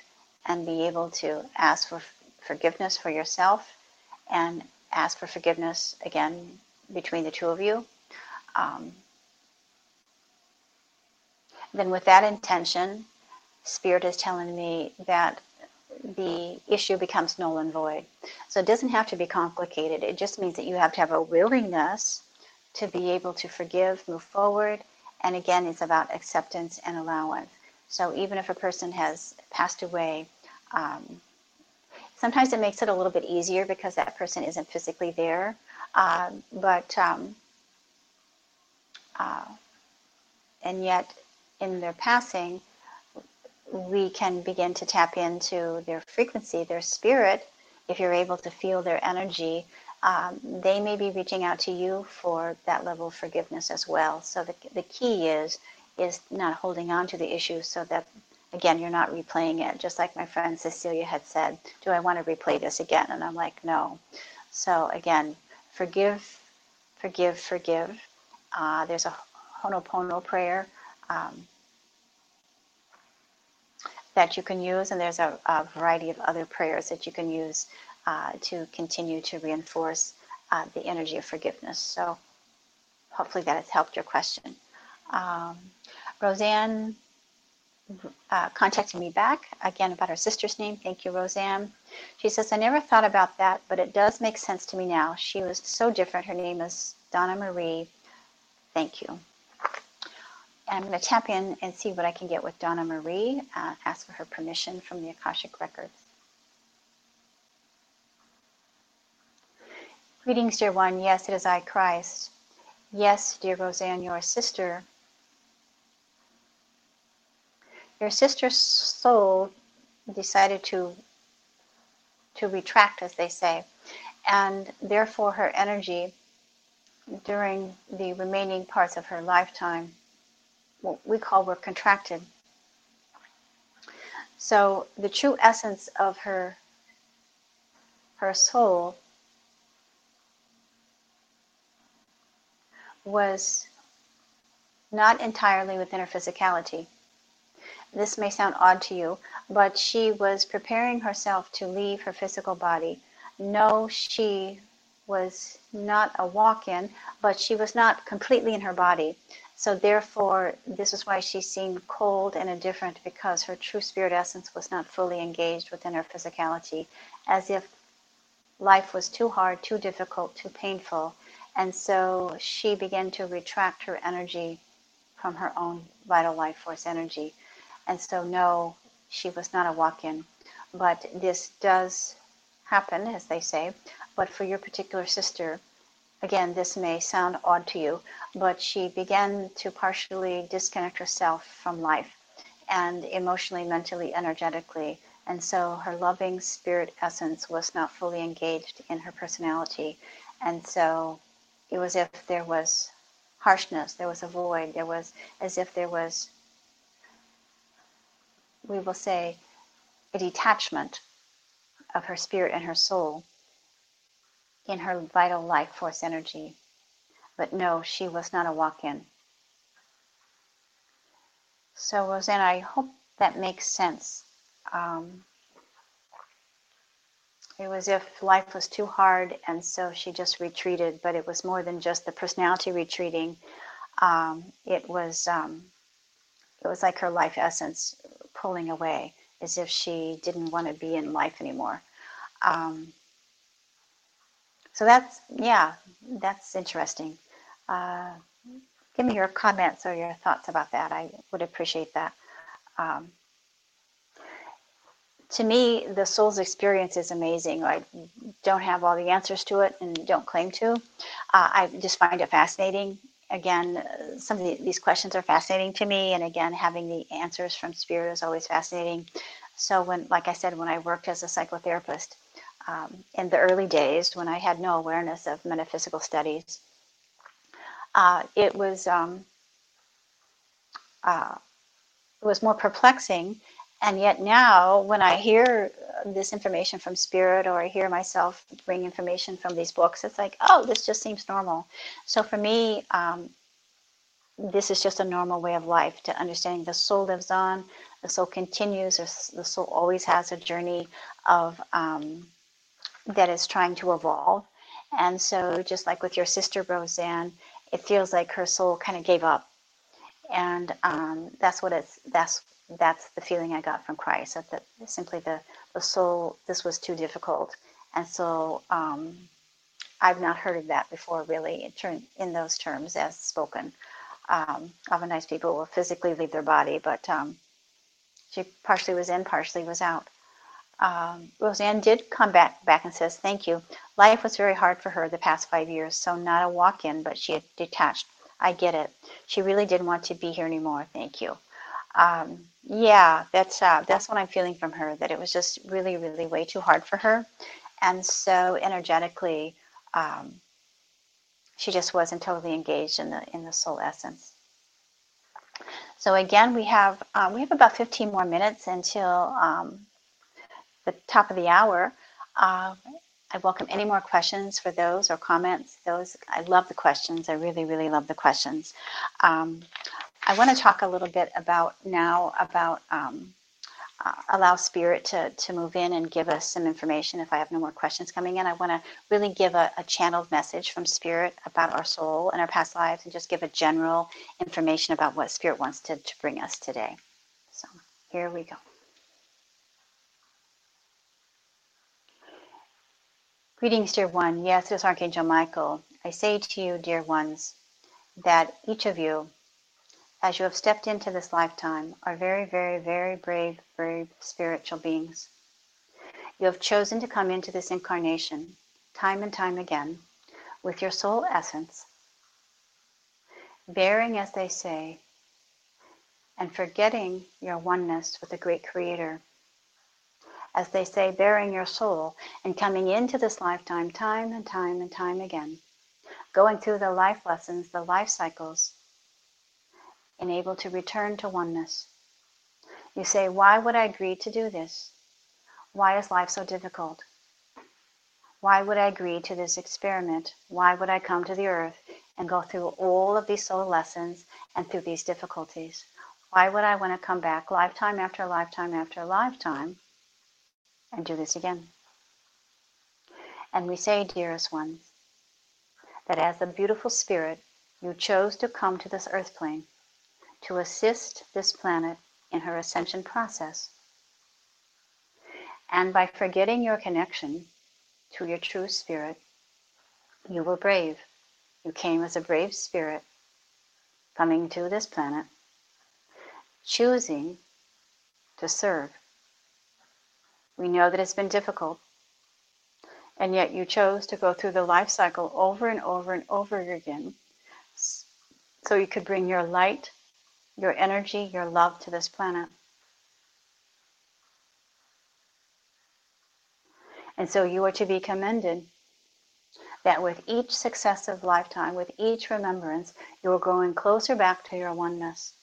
and be able to ask for forgiveness for yourself and ask for forgiveness again between the two of you. Um, then, with that intention, Spirit is telling me that the issue becomes null and void. So it doesn't have to be complicated. It just means that you have to have a willingness to be able to forgive, move forward. And again, it's about acceptance and allowance. So even if a person has passed away, um, sometimes it makes it a little bit easier because that person isn't physically there. Uh, but um, uh, and yet, in their passing, we can begin to tap into their frequency, their spirit. If you're able to feel their energy, um, they may be reaching out to you for that level of forgiveness as well. So the, the key is is not holding on to the issue so that again you're not replaying it. Just like my friend cecilia had said do i want to replay this again? And i'm like no. So again forgive forgive forgive. Uh, there's a honopono prayer. Um, that you can use and there's a, a, variety of other prayers that you can use uh, to continue to reinforce uh, the energy of forgiveness so hopefully that has helped your question um, Roseanne uh, contacted me back again about her sister's name. Thank you, Roseanne. She says, I never thought about that, but it does make sense to me now. She was so different. Her name is Donna Marie. Thank you. I'm going to tap in and see what I can get with Donna Marie, uh, ask for her permission from the Akashic Records. Greetings, dear one. Yes, it is I, Christ. Yes, dear Roseanne, your sister your sister's soul decided to to retract, as they say, and therefore her energy during the remaining parts of her lifetime, what we call were contracted. So the true essence of her her soul was not entirely within her physicality. This may sound odd to you, but she was preparing herself to leave her physical body. No, she was not a walk in, but she was not completely in her body. So, therefore, this is why she seemed cold and indifferent because her true spirit essence was not fully engaged within her physicality, as if life was too hard, too difficult, too painful. And so she began to retract her energy from her own vital life force energy. And so, no, she was not a walk in. But this does happen, as they say. But for your particular sister, again, this may sound odd to you, but she began to partially disconnect herself from life and emotionally, mentally, energetically. And so her loving spirit essence was not fully engaged in her personality. And so it was as if there was harshness, there was a void, there was as if there was we will say, a detachment of her spirit and her soul in her vital life force energy. But no, she was not a walk in. So, Roseanne, I hope that makes sense. Um, it was if life was too hard, and so she just retreated, but it was more than just the personality retreating. Um, it was um, it was like her life essence pulling away as if she didn't want to be in life anymore. Um, so that's, yeah, that's interesting. Uh, give me your comments or your thoughts about that. I would appreciate that. Um, to me, the soul's experience is amazing. I don't have all the answers to it and don't claim to. Uh, I just find it fascinating. Again, uh, some of the, these questions are fascinating to me, and again, having the answers from spirit is always fascinating. So, when, like I said, when I worked as a psychotherapist um, in the early days, when I had no awareness of metaphysical studies, uh, it was um, uh, it was more perplexing and yet now, when I hear this information from spirit or I hear myself bring information from these books, it's like, oh, this just seems normal. So for me, um, this is just a normal way of life to understanding the soul lives on, the soul continues, the soul always has a journey of um, that is trying to evolve. And so, just like with your sister Roseanne, it feels like her soul kind of gave up, and um, that's what it's that's that's the feeling I got from Christ that the, simply the, the soul, this was too difficult. And so um, I've not heard of that before, really, in, term, in those terms as spoken. Um, oftentimes people will physically leave their body, but um, she partially was in, partially was out. Um, Roseanne did come back back and says, "Thank you. Life was very hard for her the past five years, so not a walk-in, but she had detached. I get it. She really didn't want to be here anymore. Thank you." Um, yeah, that's uh, that's what I'm feeling from her. That it was just really, really way too hard for her, and so energetically, um, she just wasn't totally engaged in the in the soul essence. So again, we have um, we have about 15 more minutes until um, the top of the hour. Uh, I welcome any more questions for those or comments. Those I love the questions. I really, really love the questions. Um, I want to talk a little bit about now about um, uh, allow spirit to, to move in and give us some information if I have no more questions coming in. I want to really give a, a channeled message from spirit about our soul and our past lives and just give a general information about what spirit wants to, to bring us today. So here we go. Greetings, dear one. Yes, it is Archangel Michael. I say to you, dear ones, that each of you as you have stepped into this lifetime, are very, very, very brave, brave spiritual beings. You have chosen to come into this incarnation time and time again with your soul essence, bearing, as they say, and forgetting your oneness with the great Creator. As they say, bearing your soul and coming into this lifetime time and time and time again, going through the life lessons, the life cycles and able to return to oneness. You say, Why would I agree to do this? Why is life so difficult? Why would I agree to this experiment? Why would I come to the earth and go through all of these soul lessons and through these difficulties? Why would I want to come back lifetime after lifetime after lifetime and do this again? And we say, dearest ones, that as the beautiful spirit, you chose to come to this earth plane to assist this planet in her ascension process. And by forgetting your connection to your true spirit, you were brave. You came as a brave spirit coming to this planet, choosing to serve. We know that it's been difficult, and yet you chose to go through the life cycle over and over and over again so you could bring your light your energy, your love to this planet. And so you are to be commended that with each successive lifetime, with each remembrance, you are growing closer back to your oneness,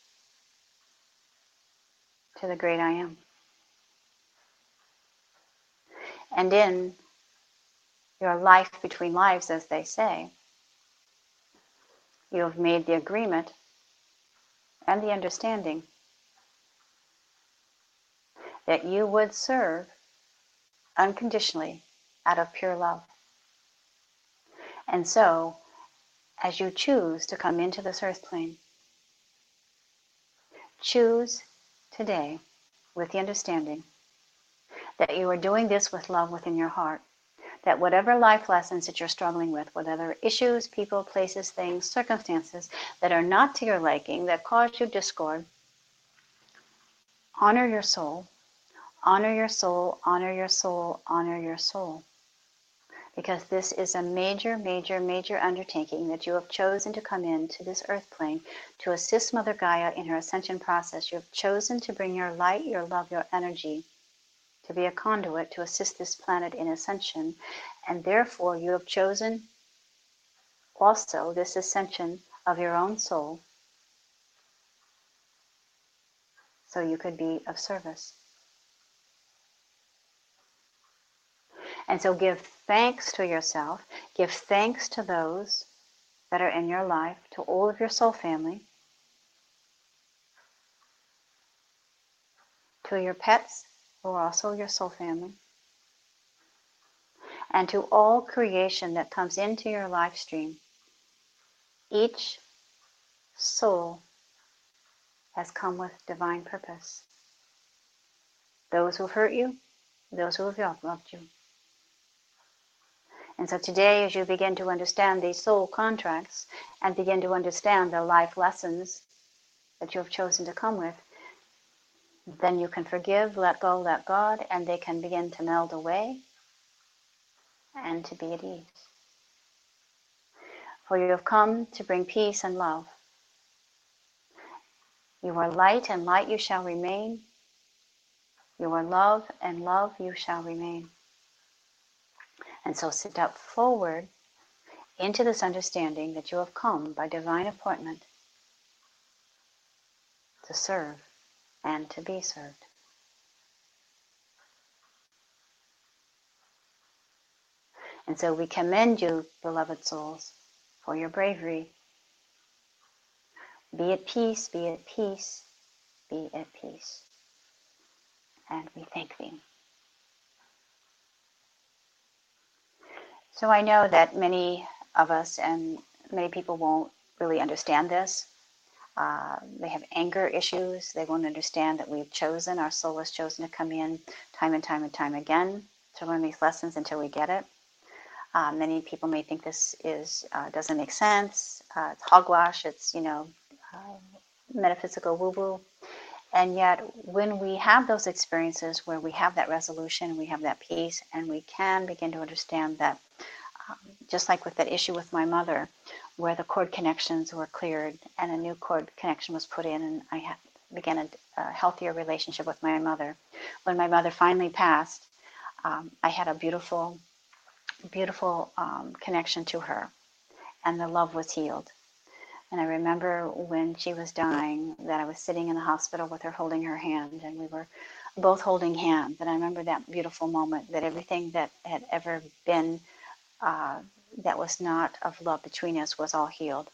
to the great I am. And in your life between lives, as they say, you have made the agreement and the understanding that you would serve unconditionally out of pure love. And so, as you choose to come into this earth plane, choose today with the understanding that you are doing this with love within your heart that whatever life lessons that you're struggling with, whatever issues, people, places, things, circumstances that are not to your liking, that cause you discord, honor your soul, Honor your soul, honor your soul, honor your soul. Because this is a major, major, major undertaking that you have chosen to come into this earth plane to assist Mother Gaia in her ascension process. You have chosen to bring your light, your love, your energy to be a conduit to assist this planet in ascension. And therefore, you have chosen also this ascension of your own soul so you could be of service. And so give thanks to yourself, give thanks to those that are in your life, to all of your soul family, to your pets who are also your soul family, and to all creation that comes into your life stream. Each soul has come with divine purpose. Those who have hurt you, those who have loved you. And so today, as you begin to understand these soul contracts and begin to understand the life lessons that you have chosen to come with, then you can forgive, let go, let God, and they can begin to meld away and to be at ease. For you have come to bring peace and love. You are light, and light you shall remain. You are love, and love you shall remain. And so step forward into this understanding that you have come by divine appointment to serve and to be served. And so we commend you, beloved souls, for your bravery. Be at peace, be at peace, be at peace. And we thank thee. So I know that many of us and many people won't really understand this. Uh, they have anger issues. They won't understand that we've chosen, our soul has chosen to come in time and time and time again to learn these lessons until we get it. Uh, many people may think this is uh, doesn't make sense. Uh, it's hogwash. It's you know uh, metaphysical woo-woo. And yet, when we have those experiences where we have that resolution, we have that peace, and we can begin to understand that just like with that issue with my mother, where the cord connections were cleared and a new cord connection was put in, and I began a, a, healthier relationship with my mother. When my mother finally passed, um, I had a beautiful, beautiful um, connection to her, and the love was healed. And I remember when she was dying that I was sitting in the hospital with her holding her hand, and we were both holding hands. And I remember that beautiful moment that everything that had ever been uh, that was not of love between us was all healed.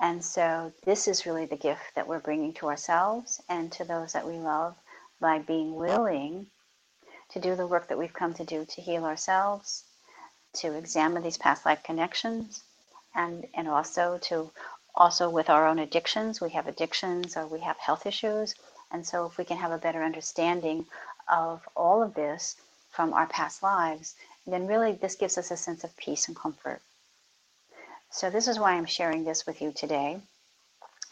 And so, this is really the gift that we're bringing to ourselves and to those that we love by being willing to do the work that we've come to do to heal ourselves, to examine these past life connections, and, and also to also with our own addictions. We have addictions or we have health issues. And so, if we can have a better understanding of all of this from our past lives, then really this gives us a sense of peace and comfort. So, this is why I'm sharing this with you today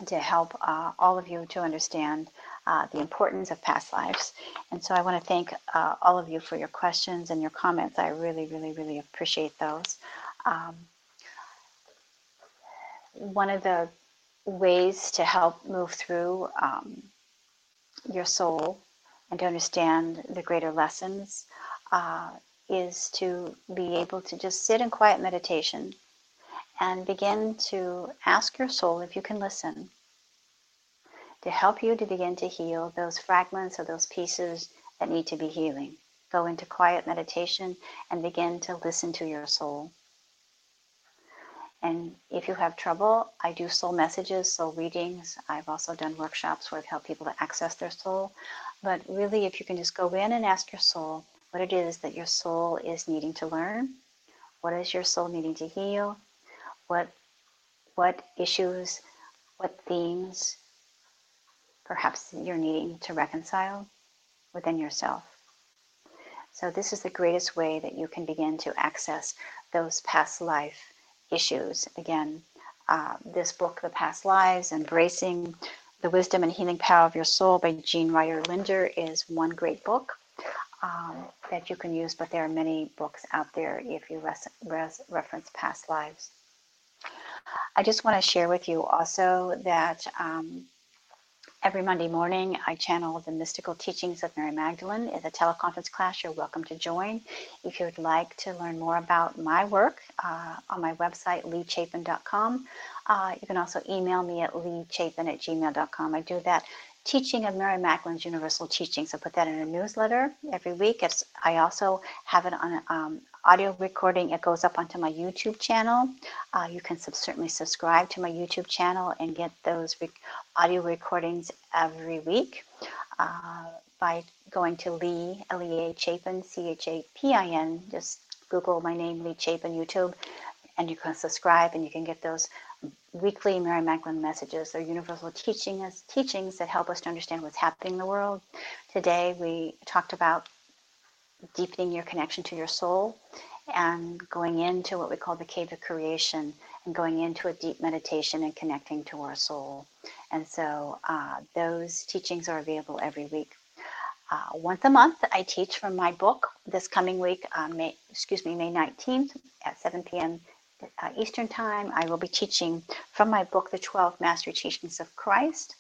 to help uh, all of you to understand uh, the importance of past lives. And so, I want to thank uh, all of you for your questions and your comments. I really, really, really appreciate those. Um, one of the ways to help move through um, your soul and to understand the greater lessons uh, is to be able to just sit in quiet meditation and begin to ask your soul if you can listen to help you to begin to heal those fragments or those pieces that need to be healing. Go into quiet meditation and begin to listen to your soul. And if you have trouble, I do soul messages, soul readings. I've also done workshops where I've helped people to access their soul. But really, if you can just go in and ask your soul, what it is that your soul is needing to learn, what is your soul needing to heal, what what issues, what themes perhaps you're needing to reconcile within yourself. So this is the greatest way that you can begin to access those past life issues. Again, uh, this book, The Past Lives, Embracing The Wisdom and Healing Power of Your Soul by Jean Ryder Linder is one great book um, that you can use, but there are many books out there if you res- res- reference past lives. I just want to share with you also that um, every Monday morning I channel the mystical teachings of Mary Magdalene. in a teleconference class you're welcome to join. If you would like to learn more about my work uh, on my website, leachapin.com, uh, you can also email me at leachapin at gmail.com. I do that teaching of Mary Magdalene's Universal Teachings. I put that in a newsletter every week. It's, I also have it on um, audio recording. It goes up onto my YouTube channel. Uh, you can sub- certainly subscribe to my YouTube channel and get those re- audio recordings every week uh, by going to Lea, L-E-A Chapin, C-H-A-P-I-N. Just Google my name, Lea Chapin, YouTube, and you can subscribe and you can get those weekly Mary Magdalene messages. They're universal teachings, teachings that help us to understand what's happening in the world. Today we talked about deepening your connection to your soul and going into what we call the cave of creation and going into a deep meditation and connecting to our soul. And so uh, those teachings are available every week. Uh, once a month, I teach from my book. This coming week, uh, May, excuse me, May 19th at 7 p.m uh, Eastern Time. I will be teaching from my book, The 12 Master Teachings of Christ.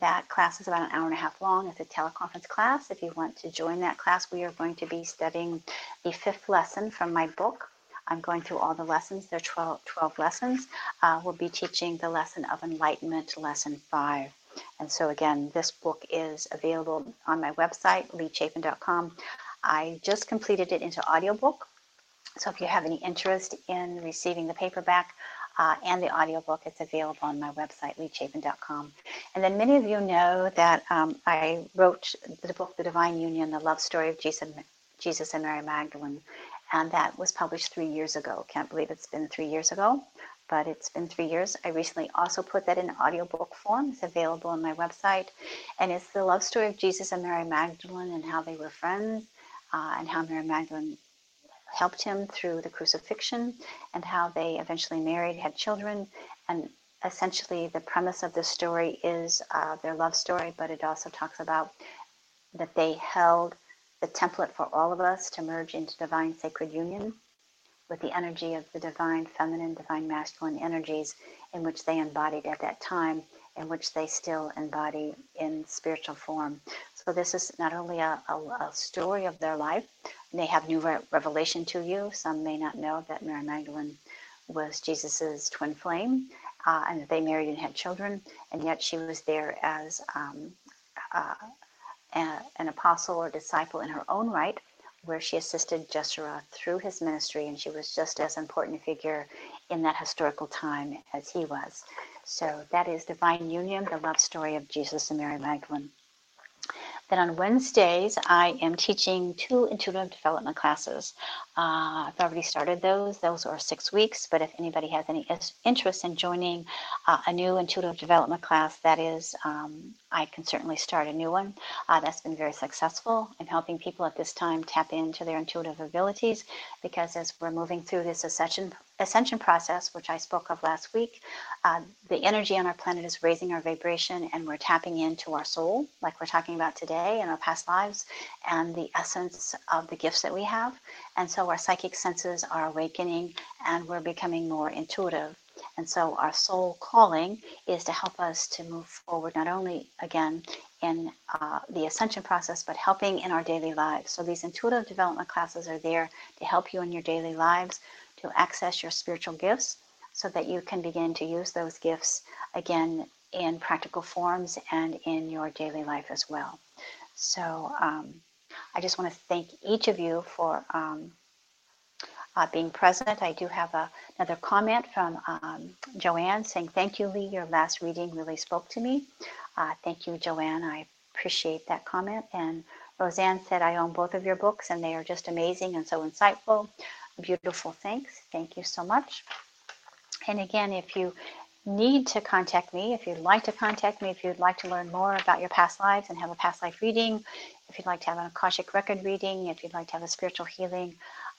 That class is about an hour and a half long. It's a teleconference class. If you want to join that class, we are going to be studying the fifth lesson from my book. I'm going through all the lessons. There are 12, 12 lessons. Uh, we'll be teaching the lesson of enlightenment, lesson five. And so, again, this book is available on my website, leachapin.com. I just completed it into audiobook. So if you have any interest in receiving the paperback uh, and the audiobook, it's available on my website, leachapin.com. And then many of you know that um, I wrote the book, The Divine Union, The Love Story of Jesus, Jesus and Mary Magdalene. And that was published three years ago. Can't believe it's been three years ago, but it's been three years. I recently also put that in audiobook form. It's available on my website. And it's the love story of Jesus and Mary Magdalene and how they were friends uh, and how Mary Magdalene helped him through the crucifixion and how they eventually married, had children. And essentially, the premise of this story is uh, their love story, but it also talks about that they held the template for all of us to merge into divine sacred union with the energy of the divine feminine, divine masculine energies in which they embodied at that time, in which they still embody in spiritual form. So, this is not only a, a, a story of their life, may have new re- revelation to you. Some may not know that Mary Magdalene was Jesus's twin flame, uh, and that they married and had children, and yet she was there as um, uh, a, an apostle or disciple in her own right, where she assisted Jeshurun through his ministry, and she was just as important a figure in that historical time as he was. So that is Divine Union, the love story of Jesus and Mary Magdalene. Then on Wednesdays, I am teaching two intuitive development classes. Uh, I've already started those. Those are six weeks, but if anybody has any interest in joining uh, a new intuitive development class, that is, um, I can certainly start a new one. Uh, that's been very successful in helping people at this time tap into their intuitive abilities because as we're moving through this ascension ascension process, which I spoke of last week, uh, the energy on our planet is raising our vibration and we're tapping into our soul, like we're talking about today in our past lives, and the essence of the gifts that we have. And so our psychic senses are awakening and we're becoming more intuitive. And so our soul calling is to help us to move forward, not only again in uh, the ascension process, but helping in our daily lives. So these intuitive development classes are there to help you in your daily lives to access your spiritual gifts so that you can begin to use those gifts again in practical forms and in your daily life as well. So um, I just want to thank each of you for um, uh, being present. I do have a, another comment from um, Joanne saying, Thank you, Lea. Your last reading really spoke to me. Uh, thank you, Joanne. I appreciate that comment. And Roseanne said, I own both of your books and they are just amazing and so insightful. Beautiful. Thanks. Thank you so much. And again, if you need to contact me, if you'd like to contact me, if you'd like to learn more about your past lives and have a past life reading, if you'd like to have an Akashic record reading, if you'd like to have a spiritual healing,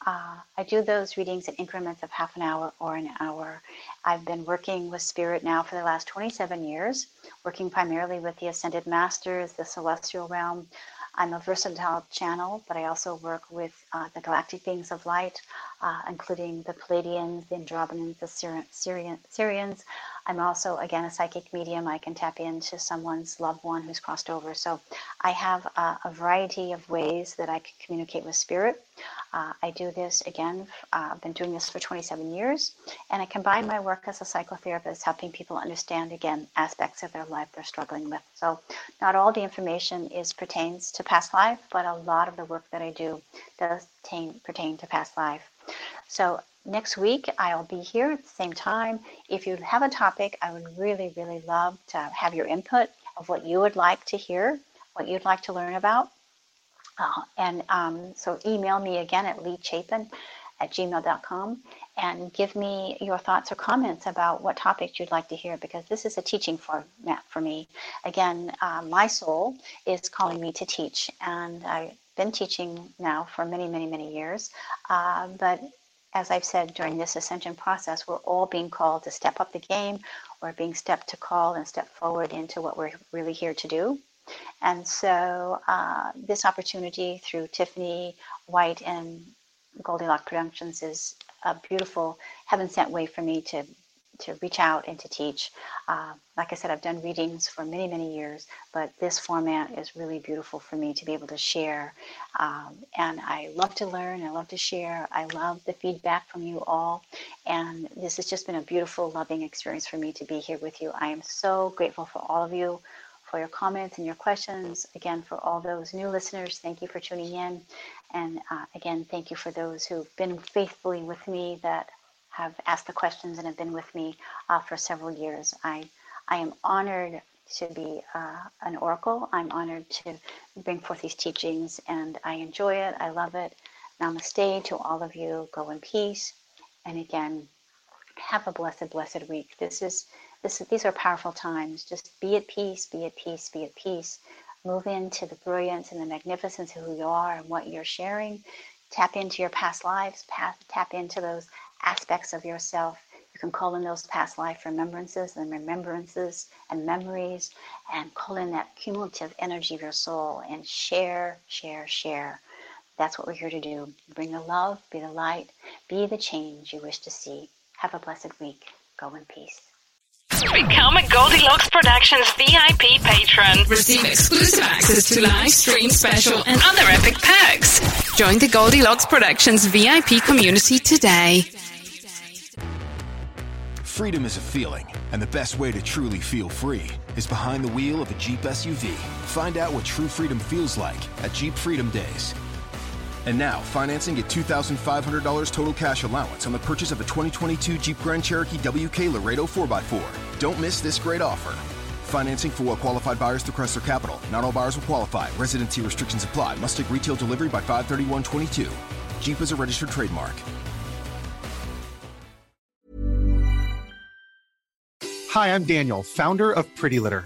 Uh, I do those readings in increments of half an hour or an hour. I've been working with spirit now for the last 27 years, working primarily with the ascended masters, the celestial realm. I'm a versatile channel, but I also work with uh, the galactic beings of light, uh, including the Pleiadians, the Andromedans, the Syrian, Syrian, Sirians. I'm also, again, a psychic medium. I can tap into someone's loved one who's crossed over. So I have a, variety of ways that I can communicate with spirit. Uh, I do this, again, uh, I've been doing this for 27 years, and I combine my work as a psychotherapist, helping people understand, again, aspects of their life they're struggling with. So not all the information is pertains to past life, but a lot of the work that I do does pertain, pertain to past life. So next week I'll be here at the same time. If you have a topic, I would really, really love to have your input of what you would like to hear, what you'd like to learn about. Uh, and um, so email me again at leachapin at gmail.com and give me your thoughts or comments about what topics you'd like to hear because this is a teaching format for me. Again, uh, my soul is calling me to teach, and I've been teaching now for many, many, many years. Uh, but as I've said during this ascension process, we're all being called to step up the game. We're being stepped to call and step forward into what we're really here to do. And so, uh, this opportunity through Tiffany White and Goldilocks Productions is a beautiful heaven sent way for me to to reach out and to teach. Uh, like I said, I've done readings for many, many years, but this format is really beautiful for me to be able to share. Um, and I love to learn, I love to share, I love the feedback from you all. And this has just been a beautiful, loving experience for me to be here with you. I am so grateful for all of you. For your comments and your questions. Again, for all those new listeners, thank you for tuning in. And uh, again, thank you for those who've been faithfully with me that have asked the questions and have been with me uh, for several years. I, I am honored to be uh, an oracle. I'm honored to bring forth these teachings, and I enjoy it. I love it. Namaste to all of you. Go in peace. And again, have a blessed, blessed week. This is this, these are powerful times. Just be at peace, be at peace, be at peace. Move into the brilliance and the magnificence of who you are and what you're sharing. Tap into your past lives, path, tap into those aspects of yourself. You can call in those past life remembrances and remembrances and memories and call in that cumulative energy of your soul and share, share, share. That's what we're here to do. Bring the love, be the light, be the change you wish to see. Have a blessed week. Go in peace. Become a Goldilocks Productions VIP patron. Receive exclusive access to live stream special and other epic perks. Join the Goldilocks Productions VIP community today. Freedom is a feeling, and the best way to truly feel free is behind the wheel of a Jeep SUV. Find out what true freedom feels like at Jeep Freedom Days. And now, financing at $2,500 total cash allowance on the purchase of a 2022 Jeep Grand Cherokee WK Laredo 4x4. Don't miss this great offer. Financing for well qualified buyers through Chrysler Capital. Not all buyers will qualify. Residency restrictions apply. Must take retail delivery by 531.22. Jeep is a registered trademark. Hi, I'm Daniel, founder of Pretty Litter.